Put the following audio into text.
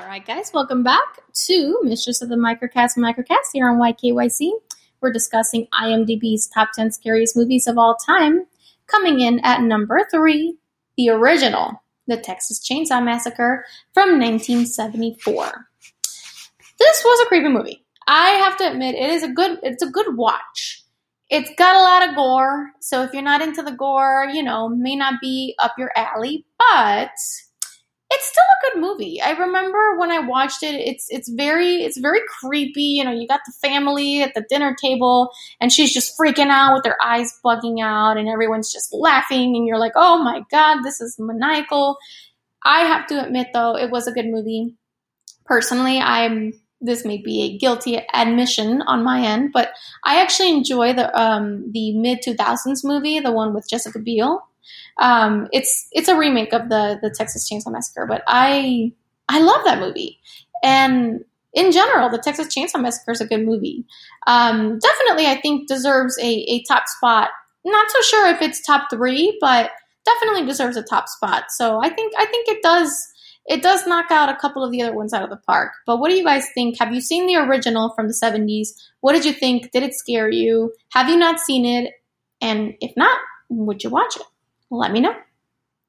All right, guys, welcome back to Mistress of the Microcast Microcast here on YKYC. We're discussing IMDb's top 10 scariest movies of all time. Coming in at number three, the original, The Texas Chainsaw Massacre from 1974. This was a creepy movie. I have to admit, it is a good, it's a good watch. It's got a lot of gore, so if you're not into the gore, you know, may not be up your alley, but it's still a good movie. I remember when I watched it, it's it's very it's very creepy. You know, you got the family at the dinner table and she's just freaking out with her eyes bugging out and everyone's just laughing and you're like, "Oh my god, this is maniacal." I have to admit though, it was a good movie. Personally, I'm this may be a guilty admission on my end, but I actually enjoy the um, the mid 2000s movie, the one with Jessica Biel. Um, it's it's a remake of the the Texas Chainsaw Massacre, but I I love that movie, and in general, the Texas Chainsaw Massacre is a good movie. Um, definitely, I think deserves a, a top spot. Not so sure if it's top three, but definitely deserves a top spot. So I think I think it does it does knock out a couple of the other ones out of the park. But what do you guys think? Have you seen the original from the 70s? What did you think? Did it scare you? Have you not seen it? And if not, would you watch it? Let me know.